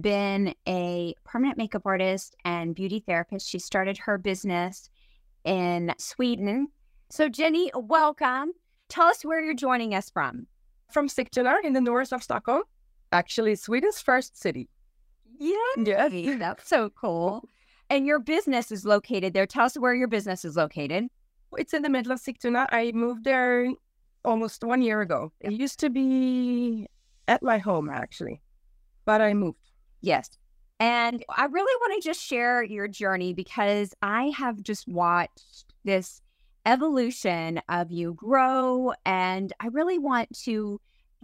been a permanent makeup artist and beauty therapist. She started her business in Sweden. So, Jennie, welcome. Tell us where you're joining us from. From Sigtuna in the north of Stockholm, actually, Sweden's first city. Yeah. Yes. That's so cool. And your business is located there. Tell us where your business is located. It's in the middle of Sigtuna. I moved there almost one year ago. It used to be at my home, actually, but I moved. Yes. And I really want to just share your journey because I have just watched this evolution of you grow. And I really want to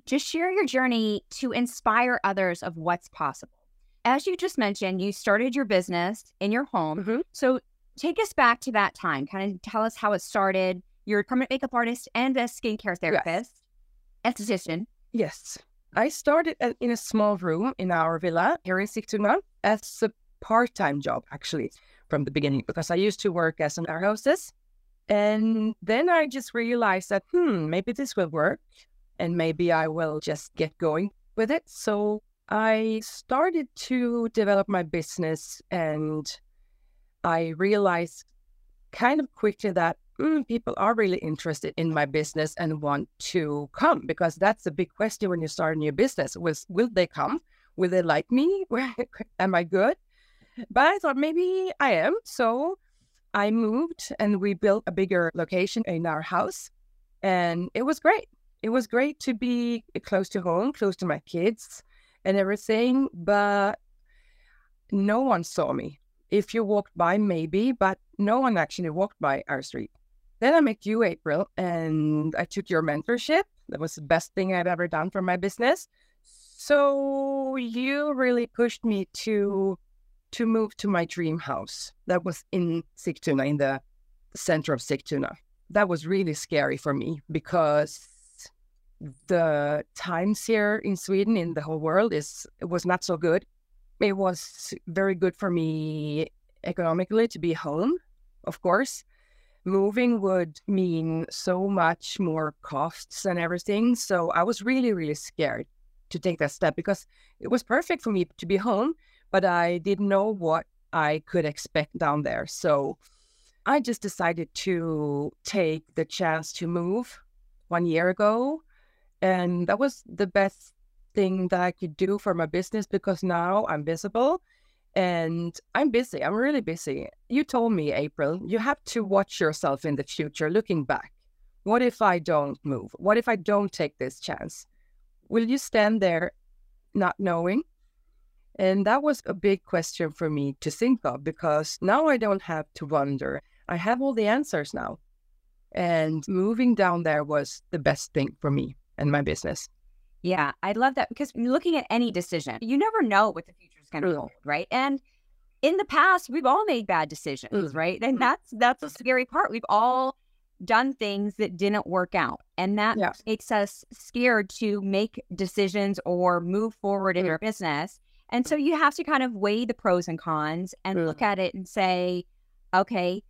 just share your journey to inspire others of what's possible. As you just mentioned, you started your business in your home. Mhm. So take us back to that time. Kind of tell us how it started. You're a permanent makeup artist and a skincare therapist, esthetician. Yes. I started in a small room in our villa here in Sigtuna as a part time job, actually, from the beginning, because I used to work as an air hostess. And then I just realized that, hmm, maybe this will work and maybe I will just get going with it. So I started to develop my business and I realized kind of quickly that mm, people are really interested in my business and want to come because that's a big question when you start a new business. Was will they come? Will they like me? Am I good? But I thought maybe I am. So I moved and we built a bigger location in our house. And it was great. It was great to be close to home, close to my kids and everything. But no one saw me. If you walked by, maybe, but no one actually walked by our street. Then I met you, April, and I took your mentorship. That was the best thing I'd ever done for my business. So you really pushed me to to move to my dream house. That was in Sigtuna, in the center of Sigtuna. That was really scary for me because the times here in Sweden, in the whole world, is was not so good. It was very good for me economically to be home, of course. Moving would mean so much more costs and everything. So I was really, really scared to take that step because it was perfect for me to be home, but I didn't know what I could expect down there. So I just decided to take the chance to move one year ago. And that was the best thing that I could do for my business because now I'm visible and I'm busy. I'm really busy. You told me, April, you have to watch yourself in the future looking back. What if I don't move? What if I don't take this chance? Will you stand there not knowing? And that was a big question for me to think of because now I don't have to wonder. I have all the answers now. And moving down there was the best thing for me and my business. Yeah, I love that because looking at any decision, you never know what the future is going to Mm. hold, right? And in the past, we've all made bad decisions, Mm. right? And Mm. that's that's a scary part. We've all done things that didn't work out, and that Yeah. makes us scared to make decisions or move forward in Mm. our business. And so you have to kind of weigh the pros and cons and Mm. look at it and say, okay,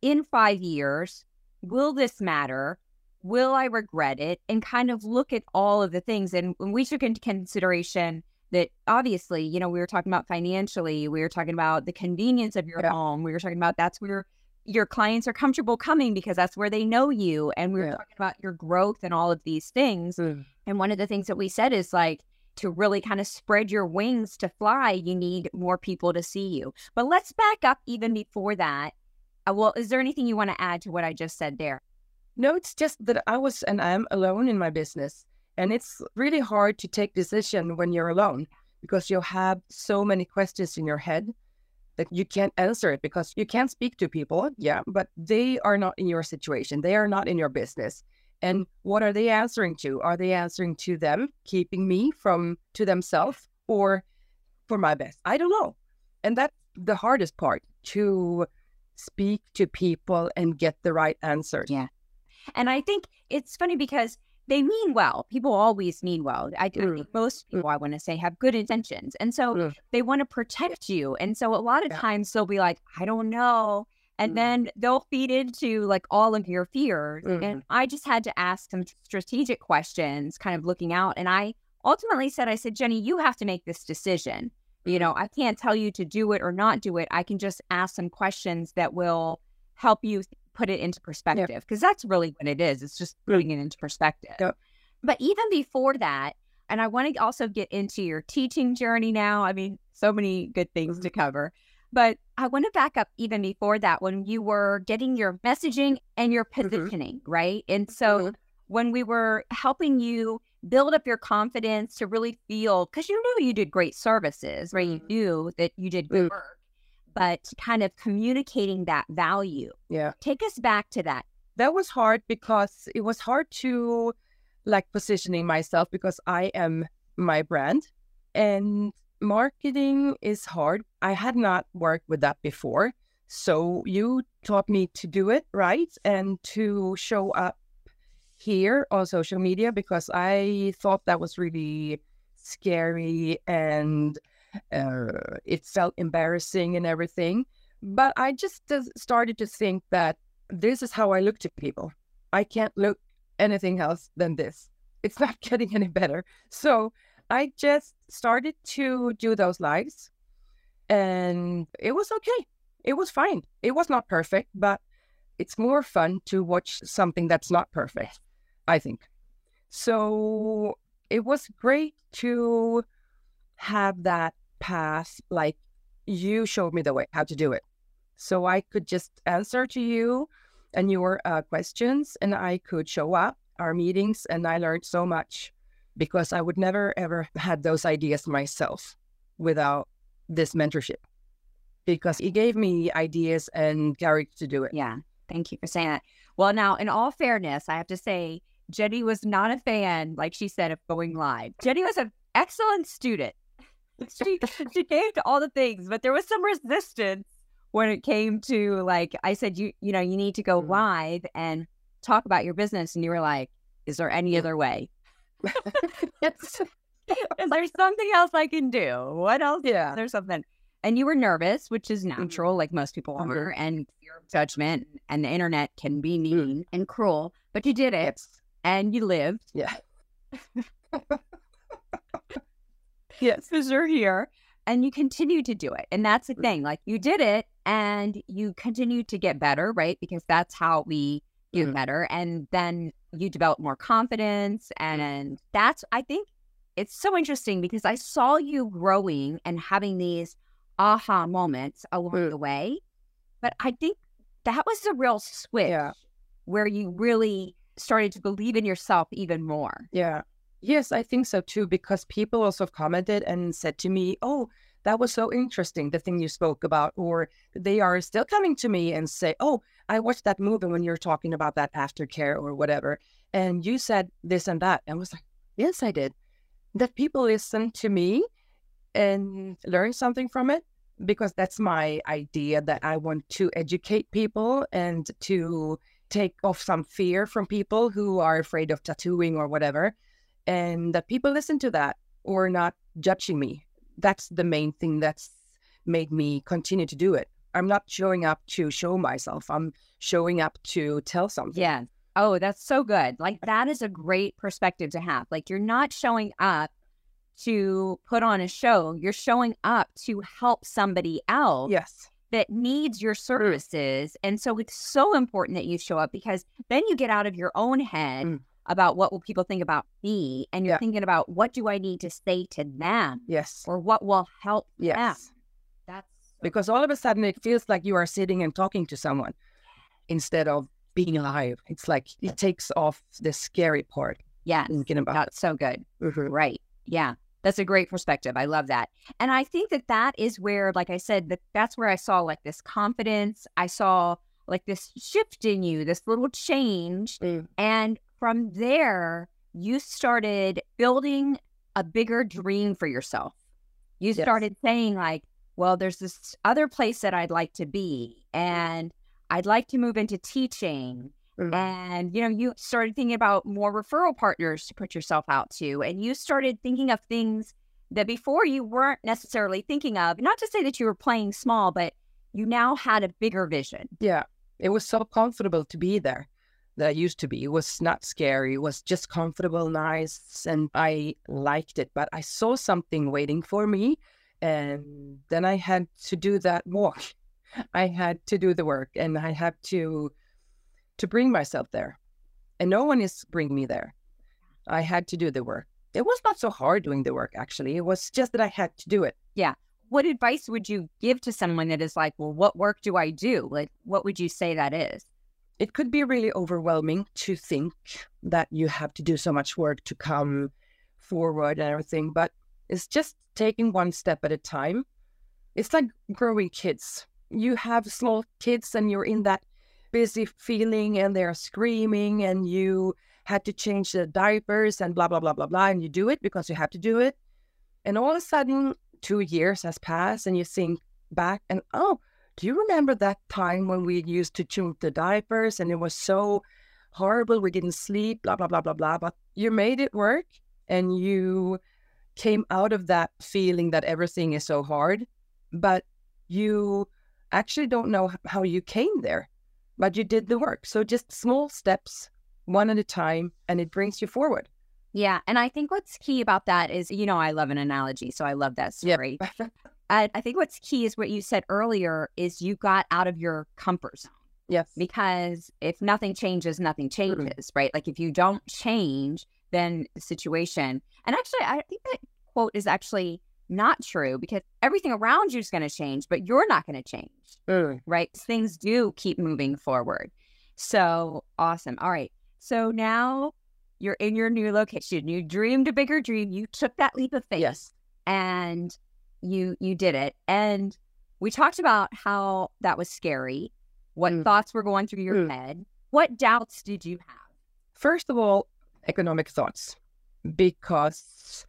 in five years, will this matter? Will I regret it? And kind of look at all of the things. And when we took into consideration that obviously, you know, we were talking about financially, we were talking about the convenience of your Yeah. home, we were talking about that's where your clients are comfortable coming because that's where they know you. And we were Yeah. talking about your growth and all of these things. Mm. And one of the things that we said is like, to really kind of spread your wings to fly, you need more people to see you. But let's back up even before that. Uh, well, is there anything you want to add to what I just said there? No, it's just that I was and I am alone in my business. And it's really hard to take decision when you're alone because you have so many questions in your head that you can't answer it because you can't speak to people. Yeah, but they are not in your situation. They are not in your business. And what are they answering to? Are they answering to them, keeping me from to themselves or for my best? I don't know. And that's the hardest part to speak to people and get the right answer. Yeah. And I think it's funny because they mean well. People always mean well. I, mm. I think most people, I want to say, have good intentions. And so mm. they want to protect you. And so a lot of yeah. times they'll be like, I don't know. And mm. then they'll feed into like all of your fears. And mm-hmm. I just had to ask some strategic questions, kind of looking out. And I ultimately said, I said, Jennie, you have to make this decision. You know, I can't tell you to do it or not do it. I can just ask some questions that will help you put it into perspective because yep. that's really what it is. It's just putting it into perspective. Yep. But even before that, and I want to also get into your teaching journey now. I mean, so many good things to mm-hmm. cover. But I want to back up even before that when you were getting your messaging and your mm-hmm. positioning, mm-hmm. right? And so mm-hmm. when we were helping you build up your confidence to really feel, because you knew you did great services, right? You mm-hmm. knew that you did good work but kind of communicating that value. Yeah. Take us back to that. That was hard because it was hard to like positioning myself because I am my brand and marketing is hard. I had not worked with that before. So you taught me to do it right and to show up here on social media because I thought that was really scary and uh, it felt embarrassing and everything. But I just started to think that this is how I look to people. I can't look anything else than this. It's not getting any better. So I just started to do those lives and it was okay. It was fine. It was not perfect, but it's more fun to watch something that's not perfect, I think. So it was great to have that path like you showed me the way how to do it. So i could just answer to you and your uh, questions and i could show up our meetings and i learned so much because i would never ever had those ideas myself without this mentorship because he gave me ideas and courage to do it. Yeah. Thank you for saying that. Well now in all fairness i have to say jennie was not a fan like she said of going live. Jennie was an excellent student she she came to all the things, but there was some resistance when it came to like I said, you you know, you need to go mm-hmm. live and talk about your business, and you were like, "Is there any other way?" Is there something else I can do? What else? Yeah, there's something. And you were nervous, which is mm-hmm. natural, mm-hmm. like most people are, mm-hmm. and fear of judgment and the internet can be mm. mean mm. and cruel, but you did it and you lived. Yeah. yes, because you're here and you continue to do it. And that's the mm. thing. Like you did it and you continue to get better, right? Because that's how we get mm. better. And then you develop more confidence. And, and that's, I think it's so interesting because I saw you growing and having these aha moments along mm. the way. But I think that was the real switch yeah. where you really started to believe in yourself even more. Yeah. Yes, I think so too, because people also have commented and said to me, Oh, that was so interesting, the thing you spoke about. Or they are still coming to me and say, Oh, I watched that movie when you're talking about that aftercare or whatever. And you said this and that. And I was like, Yes, I did. That people listen to me and learn something from it because that's my idea that I want to educate people and to take off some fear from people who are afraid of tattooing or whatever and that people listen to that or not judging me. That's the main thing that's made me continue to do it. I'm not showing up to show myself. I'm showing up to tell something. Yeah. Oh, that's so good. Like that is a great perspective to have. Like you're not showing up to put on a show. You're showing up to help somebody else. Yes. That needs your services. And so it's so important that you show up because then you get out of your own head mm about what will people think about me and you're yeah. thinking about what do I need to say to them? Yes. Or what will help yes. them. That's because all of a sudden it feels like you are sitting and talking to someone instead of being alive. It's like it takes off the scary part. Yeah. Thinking about That's so good. Mhm. Right. Yeah. That's a great perspective. I love that. And I think that that is where, like I said, that that's where I saw like this confidence. I saw like this shift in you, this little change. Mm. And from there, you started building a bigger dream for yourself. You Yes. started saying, like, well, there's this other place that I'd like to be, and I'd like to move into teaching. Mm. And, you know, you started thinking about more referral partners to put yourself out to, and you started thinking of things that before you weren't necessarily thinking of. Not to say that you were playing small, but you now had a bigger vision. Yeah. It was so comfortable to be there that I used to be. It was not scary. It was just comfortable, nice, and I liked it. But I saw something waiting for me, and then I had to do that walk. I had to do the work, and I had to to bring myself there. And no one is bringing me there. I had to do the work. It was not so hard doing the work, actually. It was just that I had to do it. Yeah. What advice would you give to someone that is like, well, what work do I do? Like, what would you say that is? It could be really overwhelming to think that you have to do so much work to come forward and everything, but it's just taking one step at a time. It's like growing kids. You have small kids and you're in that busy feeling and they're screaming and you had to change the diapers and blah, blah, blah, blah, blah. And you do it because you have to do it. And all of a sudden, two years has passed and you think back and, oh, do you remember that time when we used to change the diapers and it was so horrible? We didn't sleep, blah, blah, blah, blah, blah. But you made it work and you came out of that feeling that everything is so hard, but you actually don't know how you came there, but you did the work. So just small steps, one at a time, and it brings you forward. Yeah. And I think what's key about that is, you know, I love an analogy. So I love that Yep. I, I think what's key is what you said earlier is you got out of your comfort zone yes. because if nothing changes, nothing changes, right? Like if you don't change, then the situation. And actually, I think that quote is actually not true because everything around you is going to change, but you're not going to change, Mm. right? Things do keep moving forward. So awesome. All right. So now you're in your new location. You dreamed a bigger dream. You took that leap of faith Yes. and you you did it and we talked about how that was scary what Mm. thoughts were going through your Mm. head what doubts did you have First of all, economic thoughts, because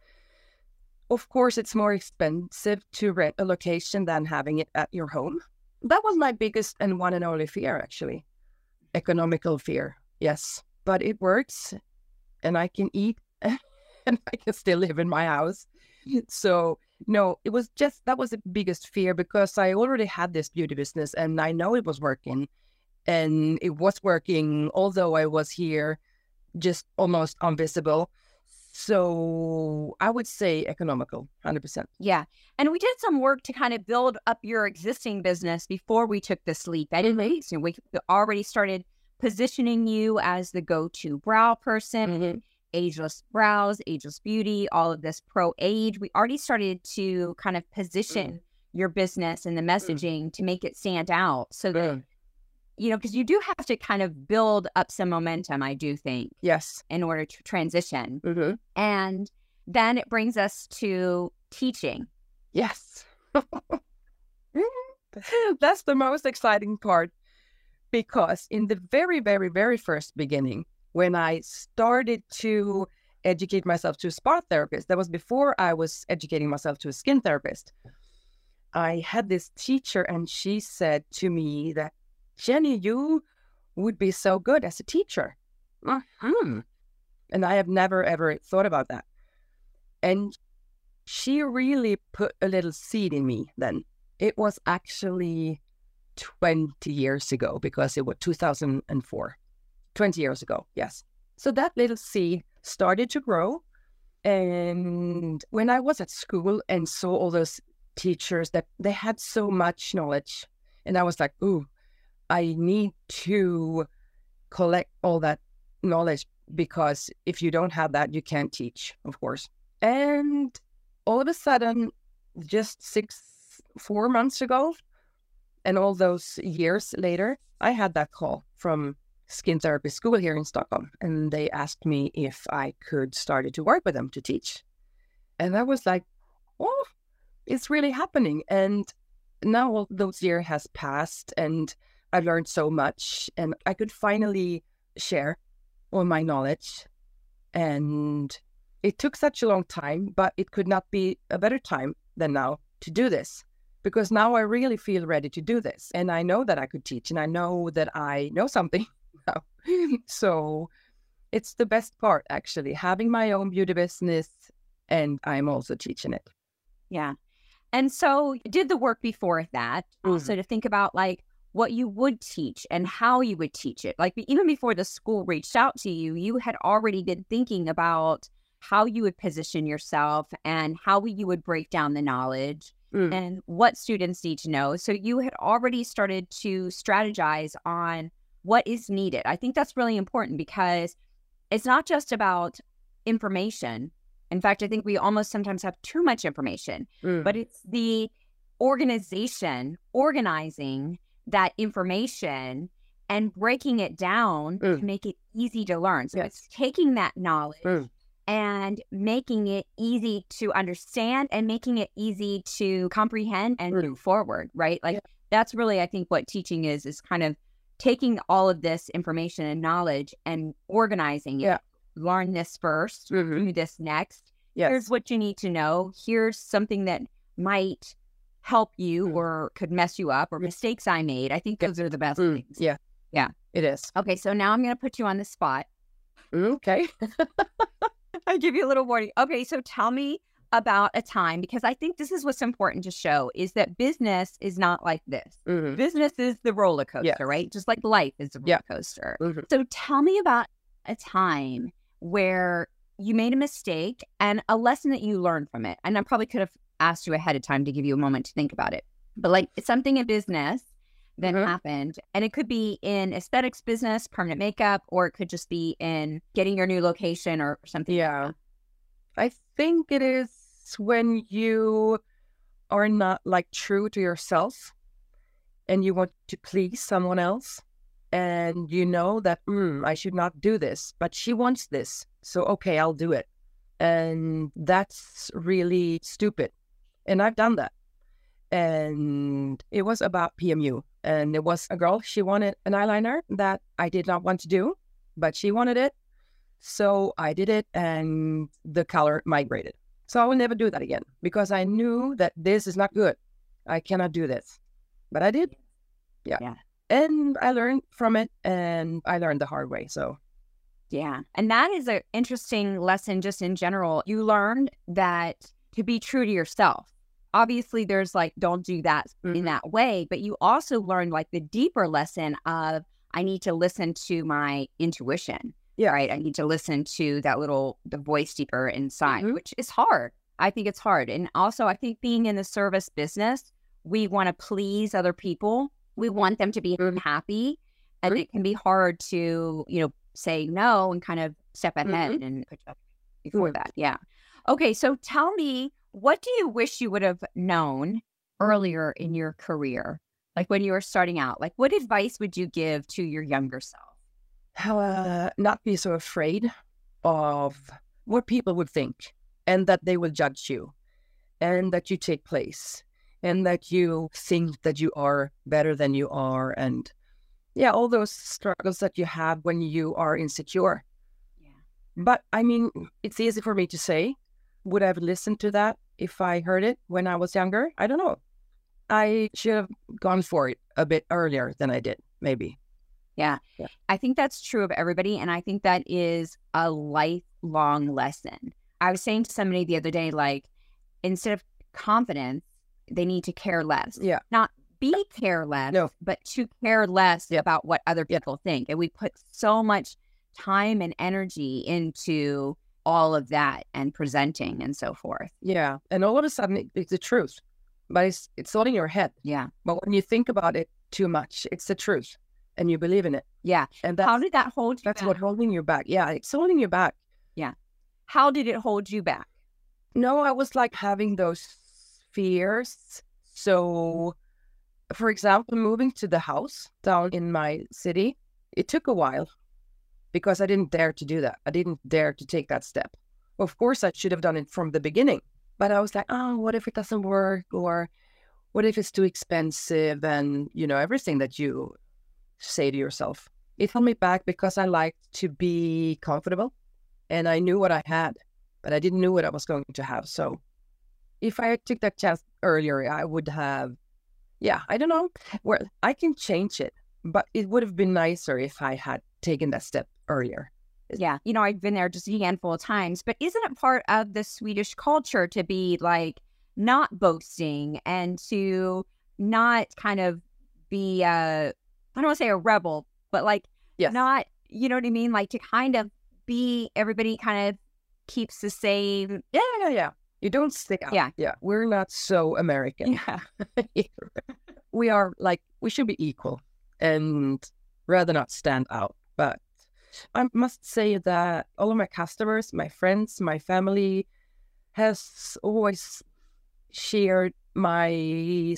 of course it's more expensive to rent a location than having it at your home. That was my biggest and one and only fear, actually. Economical fear, yes. But it works, and I can eat, and I can still live in my house. So, no, it was just that was the biggest fear because I already had this beauty business and I know it was working. And it was working, although I was here just almost invisible. So I would say economical, 100%. yeah and we did some work to kind of build up your existing business before we took this leap anyway so we already started positioning you as the go-to brow person mm-hmm. Ageless brows ageless beauty all of this pro age we already started to kind of position your business and the messaging to make it stand out so that Mm. you know, because you do have to kind of build up some momentum, I do think, Yes. in order to transition. hmm And then it brings us to teaching. Yes. That's the most exciting part because in the very, very, very first beginning, when I started to educate myself to a spa therapist, that was before I was educating myself to a skin therapist. I had this teacher, and she said to me that, Jennie, you would be so good as a teacher. hmm And I have never, ever thought about that. And she really put a little seed in me then. It was actually 20 years ago because it was 2004. 20 years ago, yes. So that little seed started to grow. And when I was at school and saw all those teachers that they had so much knowledge, and I was like, ooh, I need to collect all that knowledge because if you don't have that, you can't teach, of course. And all of a sudden, just six four months ago. And all those years later, I had that call from Skin Therapy School here in Stockholm. And they asked me if I could start to work with them to teach. And I was like, oh, it's really happening. And now all those years has passed and I've learned so much and I could finally share all my knowledge. And it took such a long time, but it could not be a better time than now to do this because now I really feel ready to do this. And I know that I could teach and I know that I know something now. so it's the best part, actually, having my own beauty business and I'm also teaching it. Yeah. And so you did the work before that. Mhm. So to think about like what you would teach and how you would teach it. Like even before the school reached out to you, you had already been thinking about how you would position yourself and how you would break down the knowledge Mm. and what students need to know. So you had already started to strategize on what is needed. I think that's really important because it's not just about information. In fact, I think we almost sometimes have too much information, Mm. but it's the organization organizing that information and breaking it down Mm. to make it easy to learn. So Yes. it's taking that knowledge Mm. and making it easy to understand and making it easy to comprehend and Mm. move forward, right? Like Yeah. that's really I think what teaching is is kind of taking all of this information and knowledge and organizing it. Yeah. Learn this 1st Mhm. do this next. Yes. Here's what you need to know. Here's something that might help you Mm. or could mess you up or mistakes I made. I think those are the best Mm. things. Yeah. Yeah. It is. Okay, so now I'm going to put you on the spot. Okay. I give you a little warning. Okay, so tell me about a time because I think this is what's important to show is that business is not like this. Mhm. Business is the roller coaster, Yes. right? Just like life is a roller coaster. Mhm. So tell me about a time where you made a mistake and a lesson that you learned from it. And I probably could have asked you ahead of time to give you a moment to think about it. But like something in business that Mhm. happened. And it could be in aesthetics business, permanent makeup, or it could just be in getting your new location or something. Yeah. that. I think it is when you are not like true to yourself and you want to please someone else and you know that mm, I should not do this, but she wants this. So, okay, I'll do it. And that's really stupid. And I've done that. And it was about PMU. And it was a girl, she wanted an eyeliner that I did not want to do, but she wanted it. So I did it and the color migrated. So I will never do that again because I knew that this is not good. I cannot do this. But I did. Yeah. Yeah. And I learned from it and I learned the hard way. So Yeah. And that is an interesting lesson just in general. You learned that to be true to yourself. Obviously, there's like, don't do that in Mhm. that way. But you also learned like the deeper lesson of, I need to listen to my intuition. Yeah. Right. I need to listen to that little, the voice deeper inside, Mhm. which is hard. I think it's hard. And also, I think being in the service business, we want to please other people. We want them to be Mhm. happy. And it can be hard to, you know, say no and kind of step ahead and put yourself before Mhm. that. Yeah. Okay. So tell me, what do you wish you would have known earlier in your career? Like when you were starting out, like what advice would you give to your younger self? How uh, not be so afraid of what people would think and that they will judge you and that you take place and that you think that you are better than you are and yeah all those struggles that you have when you are insecure. Yeah. but i mean it's easy for me to say would i have listened to that if i heard it when i was younger? I don't know. I should have gone for it a bit earlier than i did maybe I think that's true of everybody. And I think that is a lifelong lesson. I was saying to somebody the other day, like, instead of confidence, they need to care less. Yeah. Not be careless, No. but to care less Yeah. about what other Yeah. people think. And we put so much time and energy into all of that and presenting and so forth. Yeah, and all of a sudden it, it's the truth, but it's it's all in your head. Yeah. But when you think about it too much, it's the truth, and you believe in it, Yeah. and that's How did that hold you that's back? what holding you back. Yeah, it's holding you back. Yeah. How did it hold you back? No, I was like having those fears So, for example, moving to the house down in my city, it took a while because I didn't dare to do that. I didn't dare to take that step. Of course, I should have done it from the beginning, but I was like, oh, what if it doesn't work? Or what if it's too expensive? And, you know, everything that you say to yourself. It held me back because I liked to be comfortable and I knew what I had, but I didn't know what I was going to have. So if I took that chance earlier, I would have, yeah, I don't know. Well, I can change it, but it would have been nicer if I had taken that step earlier. Yeah. You know, I've been there just a handful of times, but isn't it part of the Swedish culture to be like not boasting and to not kind of be, uh, I don't want to say a rebel, but like yes. not, you know what I mean? Like to kind of be, everybody kind of keeps the same. Yeah, yeah, yeah. You don't stick out. Yeah. Yeah. We're not so American. Yeah. we are like, we should be equal and rather not stand out. But I must say that all of my customers, my friends, my family has always shared my yeah.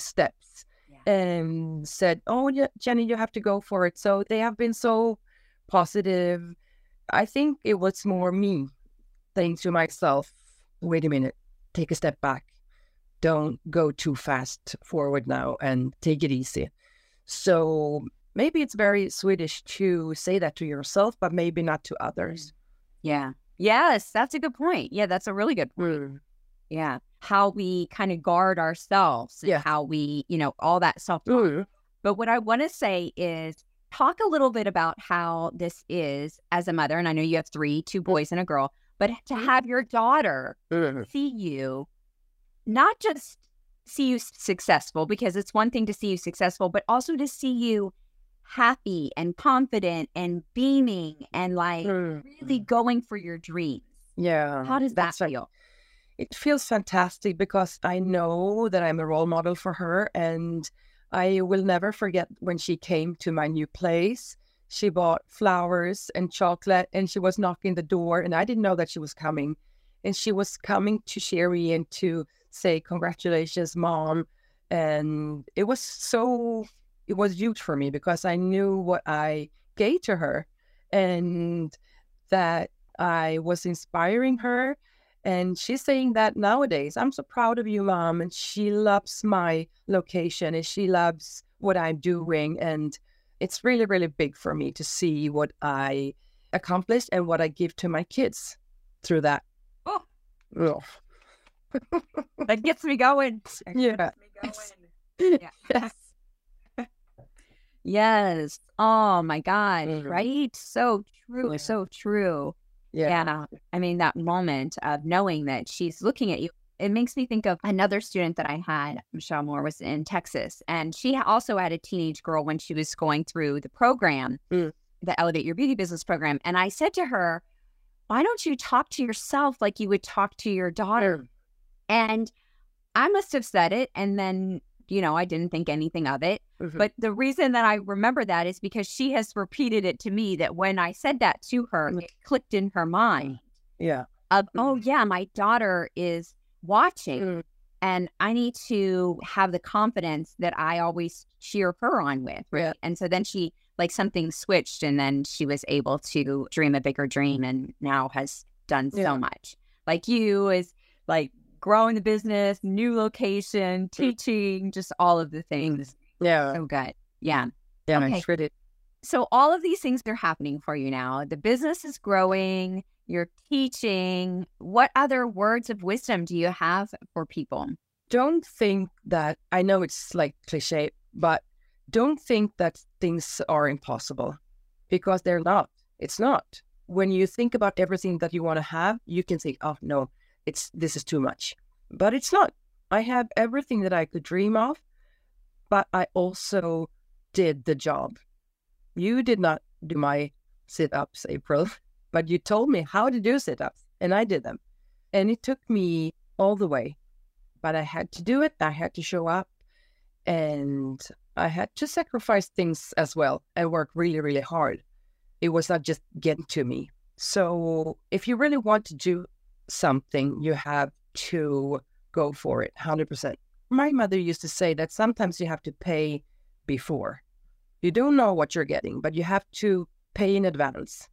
And said, Oh, yeah, Jennie, you have to go for it. So they have been so positive. I think it was more me saying to myself, wait a minute, take a step back. Don't go too fast forward now and take it easy. So maybe it's very Swedish to say that to yourself, but maybe not to others. Yeah. Yes, that's a good point. Yeah, that's a really good point. Mm. Yeah. How we kind of guard ourselves, yeah. how we, you know, all that stuff. Mm. But what I want to say is talk a little bit about how this is as a mother. And I know you have three, two boys and a girl, but to mm. have your daughter mm. see you, not just see you successful, because it's one thing to see you successful, but also to see you happy and confident and beaming and like mm. really going for your dreams. Yeah. How does that feel? It feels fantastic because I know that I'm a role model for her and I will never forget when she came to my new place. She bought flowers and chocolate and she was knocking the door and I didn't know that she was coming. And she was coming to Sherry and to say, Congratulations, mom. And it was so it was huge for me because I knew what I gave to her and that I was inspiring her. And she's saying that nowadays, I'm so proud of you, mom. And she loves my location and she loves what I'm doing. And it's really, really big for me to see what I accomplished and what I give to my kids through that. Oh, oh. that gets me going. yeah. Me going. yeah. Yes. Yes. Oh my God. Mm-hmm. Right? So true. So true. Yeah. yeah. I mean, that moment of knowing that she's looking at you, it makes me think of another student that I had, Michelle Moore, was in Texas. And she also had a teenage girl when she was going through the program, mm. the Elevate Your Beauty Business program. And I said to her, why don't you talk to yourself like you would talk to your daughter? Mm. And I must have said it. And then you know, I didn't think anything of it. Mm-hmm. But the reason that I remember that is because she has repeated it to me that when I said that to her, mm-hmm. it clicked in her mind. Yeah. Of, oh, mm-hmm. yeah, my daughter is watching. Mm. And I need to have the confidence that I always cheer her on with. Right. Yeah. And so then she, like, something switched, and then she was able to dream a bigger dream and now has done yeah. so much. Like you is like growing the business, new location, mm. teaching, just all of the things. Yeah. So good. Yeah. Yeah, okay. It. So all of these things are happening for you now. The business is growing, you're teaching. What other words of wisdom do you have for people? Don't think that I know it's like cliche, but don't think that things are impossible because they're not. It's not. When you think about everything that you want to have, you can think, oh no, it's this is too much. But it's not. I have everything that I could dream of, but I also did the job. You did not do my sit ups, April, but you told me how to do sit ups, and I did them. And it took me all the way, but I had to do it. I had to show up, and I had to sacrifice things as well and work really, really hard. It was not just getting to me. So if you really want to do something, you have to go for it 100%. my mother used to say that sometimes you have to pay before. You don't know what you're getting, but you have to pay in advance.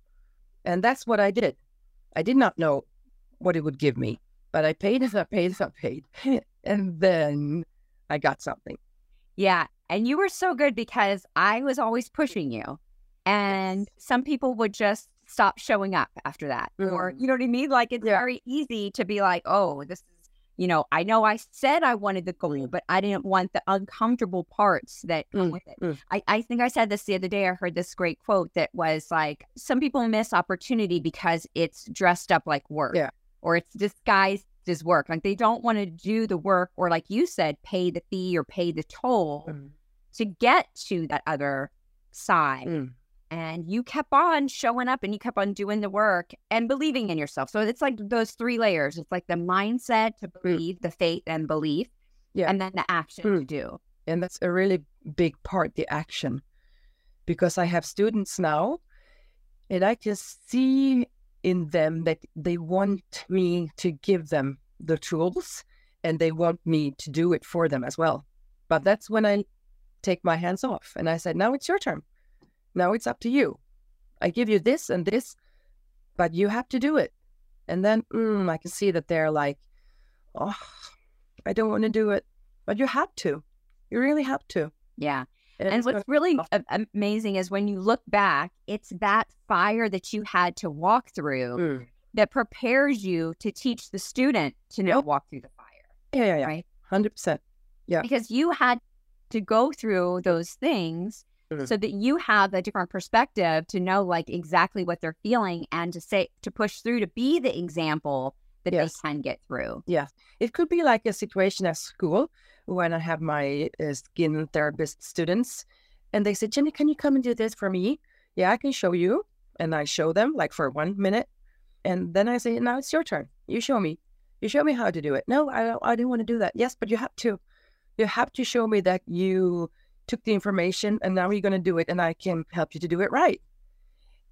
And that's what I did. I did not know what it would give me, but I paid and I paid and I paid. and then I got something. Yeah. And you were so good because I was always pushing you. And some people would just stop showing up after that. Mm. Or, you know what I mean? Like it's yeah. very easy to be like, oh, this is, you know, I know I said I wanted the goal, mm. but I didn't want the uncomfortable parts that come mm. with it. Mm. I, I think I said this the other day. I heard this great quote that was like, some people miss opportunity because it's dressed up like work. Yeah. Or it's disguised as work. Like they don't want to do the work or like you said, pay the fee or pay the toll mm. to get to that other side. And you kept on showing up and you kept on doing the work and believing in yourself. So it's like those three layers. It's like the mindset to mm. believe, mm. the faith and belief, yeah. and then the action mm. to do. And that's a really big part, the action. Because I have students now and I can see in them that they want me to give them the tools and they want me to do it for them as well. But that's when I take my hands off and I said, now it's your turn now it's up to you. I give you this and this, but you have to do it. And then mm, I can see that they're like, oh, I don't want to do it. But you have to. You really have to. Yeah. And, and what's really amazing is when you look back, it's that fire that you had to walk through mm. that prepares you to teach the student to know walk through the fire. Yeah, yeah, yeah. Right? 100%. Yeah. Because you had to go through those things mm-hmm. so that you have a different perspective to know like exactly what they're feeling and to say to push through to be the example that yes. they can get through. Yeah. It could be like a situation at school when I have my uh, skin therapist students and they say, Jennie, can you come and do this for me? Yeah, I can show you. And I show them like for one minute. And then I say, now it's your turn. You show me. You show me how to do it. No, I, I didn't want to do that. Yes, but you have to. You have to show me that you took the information and now you're going to do it and I can help you to do it right.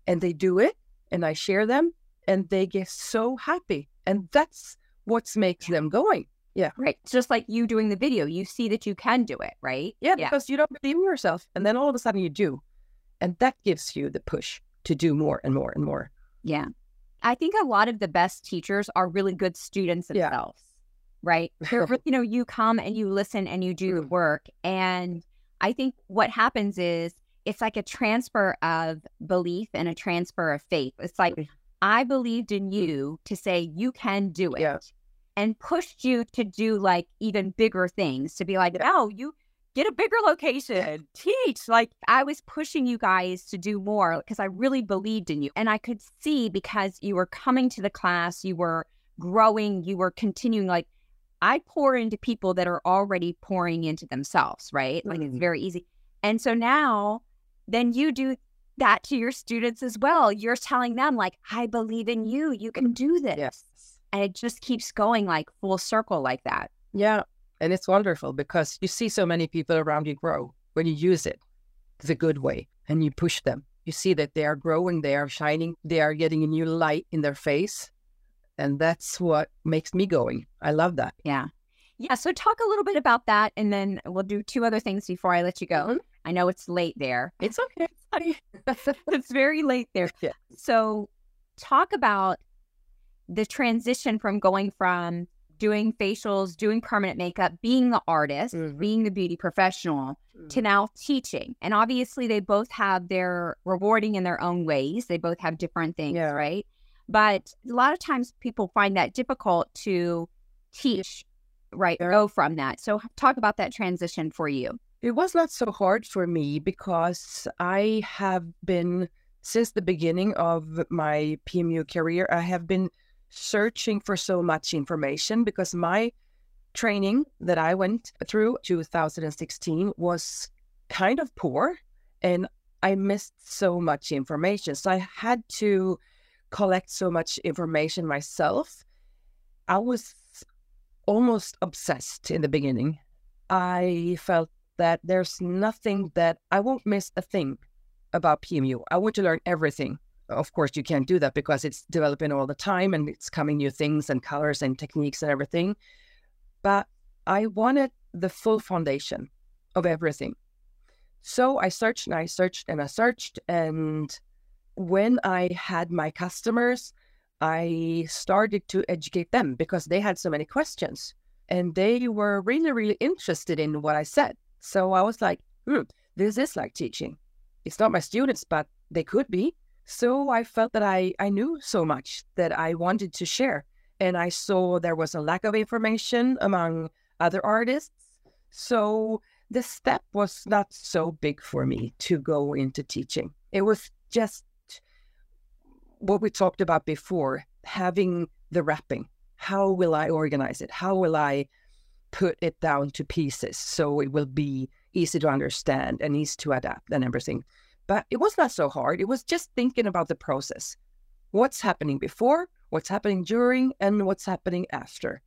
And they do it and I share them and they get so happy. And that's what makes them going. Yeah. Right. It's just like you doing the video. You see that you can do it, right? Yeah, yeah, because you don't believe in yourself. And then all of a sudden you do. And that gives you the push to do more and more and more. Yeah. I think a lot of the best teachers are really good students themselves. Yeah. Right. you know, you come and you listen and you do the work and I think what happens is it's like a transfer of belief and a transfer of faith. It's like. I believed in you to say you can do it yeah. and pushed you to do like even bigger things to be like, yeah. oh, you get a bigger location, teach. Like I was pushing you guys to do more because I really believed in you. And I could see because you were coming to the class, you were growing, you were continuing like I pour into people that are already pouring into themselves, right? Like it's mm. very easy. And so now, then you do that to your students as well. You're telling them, like, I believe in you. You can do this. Yes. And it just keeps going like full circle like that. Yeah. And it's wonderful because you see so many people around you grow when you use it the good way and you push them. You see that they are growing, they are shining, they are getting a new light in their face and that's what makes me going. I love that. Yeah. Yeah. So talk a little bit about that and then we'll do two other things before I let you go. Mm-hmm. I know it's late there. It's okay. it's very late there. Yeah. So talk about the transition from going from doing facials, doing permanent makeup, being the artist, mm-hmm. being the beauty professional mm-hmm. to now teaching. And obviously they both have their rewarding in their own ways. They both have different things, yeah. right? But a lot of times people find that difficult to teach, right? Or go from that. So talk about that transition for you. It was not so hard for me because I have been, since the beginning of my PMU career, I have been searching for so much information because my training that I went through 2016 was kind of poor and I missed so much information. So I had to collect so much information myself, I was almost obsessed in the beginning. I felt that there's nothing that I won't miss a thing about PMU. I want to learn everything. Of course, you can't do that because it's developing all the time and it's coming new things and colors and techniques and everything. But I wanted the full foundation of everything. So I searched and I searched and I searched. And when I had my customers, I started to educate them because they had so many questions and they were really, really interested in what I said. So I was like, hmm, this is like teaching. It's not my students, but they could be. So I felt that I, I knew so much that I wanted to share. And I saw there was a lack of information among other artists. So the step was not so big for me to go into teaching. It was just what we talked about before having the wrapping. How will I organize it? How will I put it down to pieces so it will be easy to understand and easy to adapt and everything? But it was not so hard. It was just thinking about the process. What's happening before, what's happening during, and what's happening after.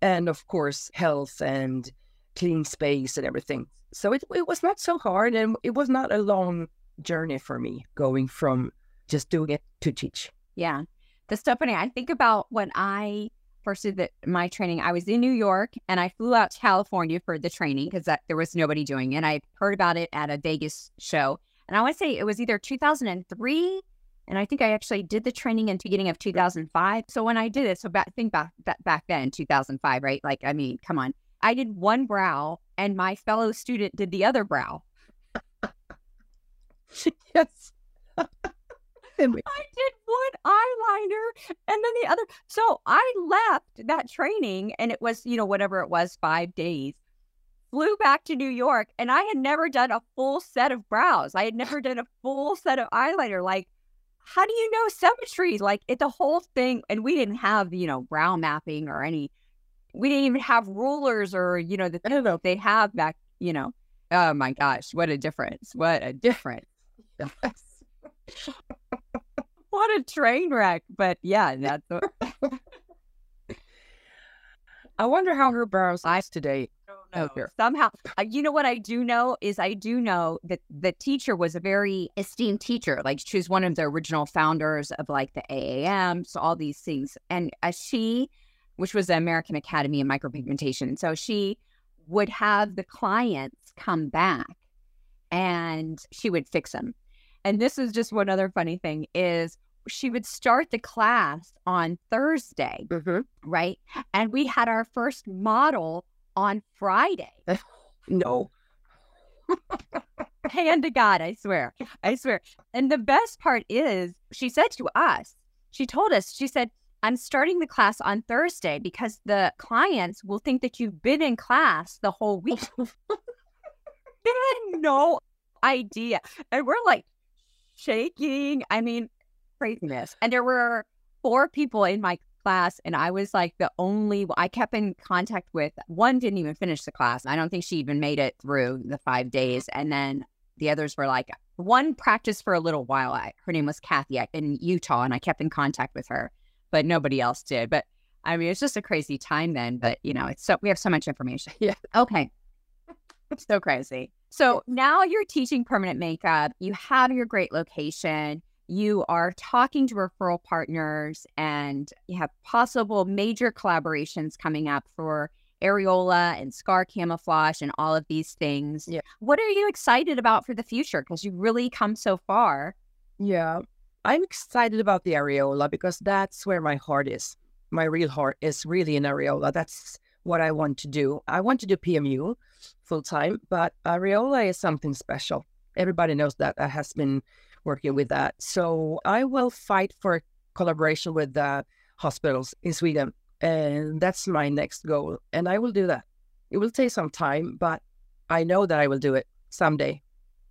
And of course, health and clean space and everything. So it, it was not so hard and it was not a long journey for me going from just doing it to teach. Yeah. The stuff funny, I think about when I first did the, my training, I was in New York and I flew out to California for the training because there was nobody doing it. And I heard about it at a Vegas show. And I want to say it was either 2003 and I think I actually did the training in the beginning of 2005. So when I did it, so back think back back then, 2005, right? Like, I mean, come on. I did one brow, and my fellow student did the other brow. yes. I did one eyeliner and then the other. So I left that training, and it was you know whatever it was, five days flew back to New York and I had never done a full set of brows. I had never done a full set of eyeliner. Like, how do you know symmetry? Like, it the whole thing, and we didn't have, you know, brow mapping or any, we didn't even have rulers or, you know, the, know if they have back, you know. Oh my gosh, what a difference. What a difference. what a train wreck. But yeah, that's what... I wonder how her brows eyes today know. Oh, Somehow, uh, you know what I do know is I do know that the teacher was a very esteemed teacher. Like she was one of the original founders of like the AAM, so all these things. And uh, she, which was the American Academy of Micropigmentation, so she would have the clients come back and she would fix them. And this is just one other funny thing is she would start the class on Thursday, mm-hmm. right? And we had our first model on Friday. no. Hand to God, I swear. I swear. And the best part is, she said to us, she told us, she said, I'm starting the class on Thursday because the clients will think that you've been in class the whole week. they had no idea. And we're like shaking. I mean, craziness. And there were four people in my class and I was like the only I kept in contact with one didn't even finish the class. I don't think she even made it through the 5 days and then the others were like one practiced for a little while. I, her name was Kathy in Utah and I kept in contact with her, but nobody else did. But I mean, it's just a crazy time then, but you know, it's so we have so much information. Yeah. Okay. It's so crazy. So now you're teaching permanent makeup. You have your great location you are talking to referral partners and you have possible major collaborations coming up for areola and scar camouflage and all of these things. Yeah. What are you excited about for the future? Because you've really come so far. Yeah. I'm excited about the areola because that's where my heart is. My real heart is really in areola. That's what I want to do. I want to do PMU full time, but uh, areola is something special. Everybody knows that that has been working with that. So I will fight for collaboration with the hospitals in Sweden. And that's my next goal. And I will do that. It will take some time, but I know that I will do it someday.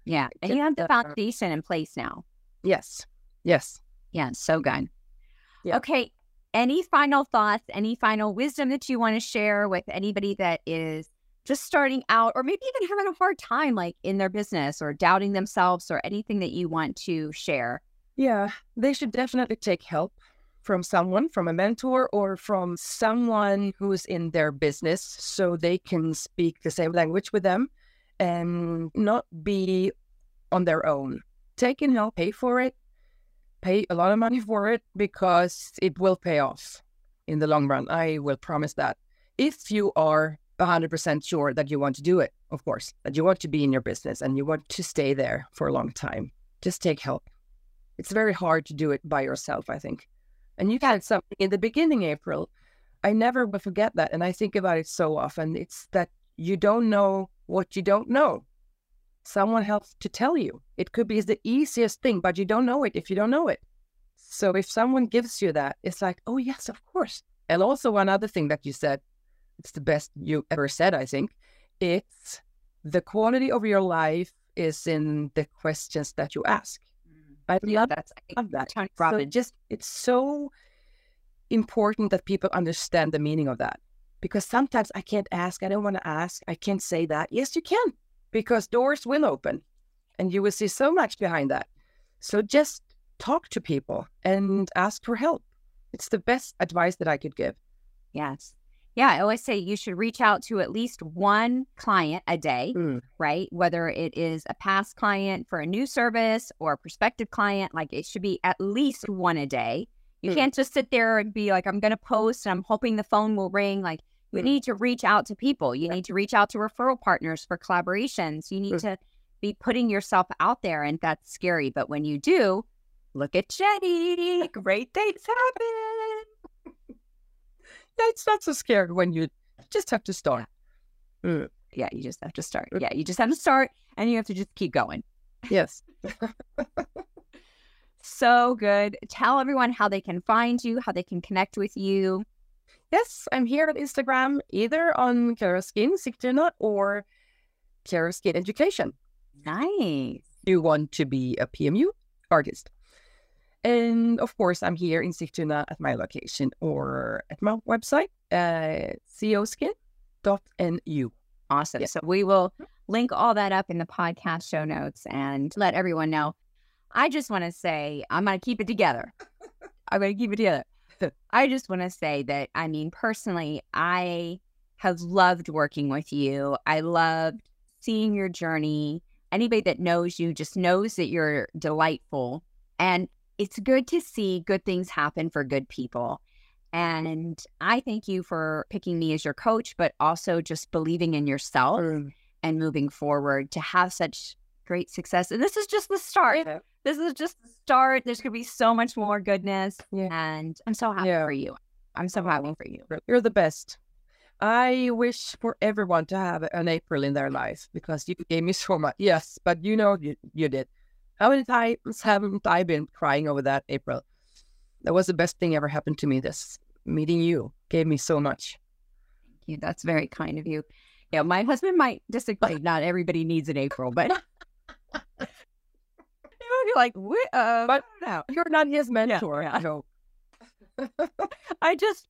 Yeah. And you have the uh, foundation in place now. Yes. Yes. Yeah. So good. Yeah. Okay. Any final thoughts, any final wisdom that you want to share with anybody that is just starting out or maybe even having a hard time like in their business or doubting themselves or anything that you want to share? Yeah, they should definitely take help from someone, from a mentor or from someone who's in their business so they can speak the same language with them and not be on their own. Take in help, pay for it, pay a lot of money for it because it will pay off in the long run. I will promise that. If you are 100% sure that you want to do it, of course, that you want to be in your business and you want to stay there for a long time, just take help. It's very hard to do it by yourself, I think. And you had something in the beginning, April. I never forget that. And I think about it so often. It's that you don't know what you don't know. Someone helps to tell you. It could be the easiest thing, but you don't know it if you don't know it. So if someone gives you that, it's like, oh, yes, of course. And also, one other thing that you said, it's the best you ever said, I think. It's the quality of your life is in the questions that you ask. Mm. I love, That's, I love that. So just, it's so important that people understand the meaning of that. Because sometimes I can't ask, I don't want to ask, I can't say that. Yes, you can, because doors will open and you will see so much behind that. So just talk to people and ask for help. It's the best advice that I could give. Yes. Yeah, I always say you should reach out to at least one client a day, mm. right? Whether it is a past client for a new service or a prospective client, like it should be at least one a day. You mm. can't just sit there and be like, I'm going to post and I'm hoping the phone will ring. Like, you mm. need to reach out to people. You need to reach out to referral partners for collaborations. You need to be putting yourself out there, and that's scary. But when you do, look at Jennie. Great things happen. It's not so scary when you just have to start. Mm. Yeah, you just have to start. Yeah, you just have to start and you have to just keep going. Yes. so good. Tell everyone how they can find you, how they can connect with you. Yes, I'm here on Instagram, either on Clara Skin Sigtuna or Clara Skin Education. Nice. You want to be a PMU artist. And of course, I'm here in Sigtuna at my location or at my website, uh, coskin.nu. Awesome. Yeah. So we will link all that up in the podcast show notes and let everyone know. I just want to say, I'm going to keep it together. I'm going to keep it together. I just want to say that, I mean, personally, I have loved working with you. I loved seeing your journey. Anybody that knows you just knows that you're delightful. And it's good to see good things happen for good people. And I thank you for picking me as your coach, but also just believing in yourself mm. and moving forward to have such great success. And this is just the start. Yeah. This is just the start. There's going to be so much more goodness. Yeah. And I'm so happy yeah. for you. I'm so happy for you. You're the best. I wish for everyone to have an April in their life because you gave me so much. Yes, but you know you, you did. How many times haven't I been crying over that, April? That was the best thing ever happened to me. This meeting you gave me so much. Thank you. That's very kind of you. Yeah, my husband might disagree. Not everybody needs an April, but you would be like, uh, but no. you're not his mentor. Yeah. No. I just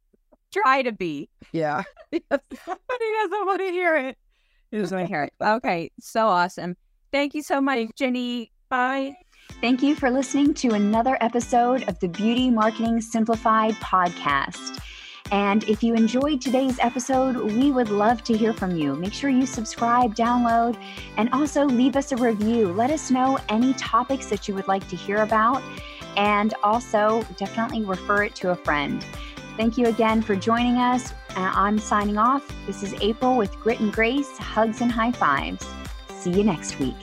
try to be. Yeah. but he doesn't want to hear it. He doesn't want to hear it. Okay. So awesome. Thank you so much, Jennie. Bye. Thank you for listening to another episode of the Beauty Marketing Simplified podcast. And if you enjoyed today's episode, we would love to hear from you. Make sure you subscribe, download, and also leave us a review. Let us know any topics that you would like to hear about, and also definitely refer it to a friend. Thank you again for joining us. Uh, I'm signing off. This is April with Grit and Grace, hugs and high fives. See you next week.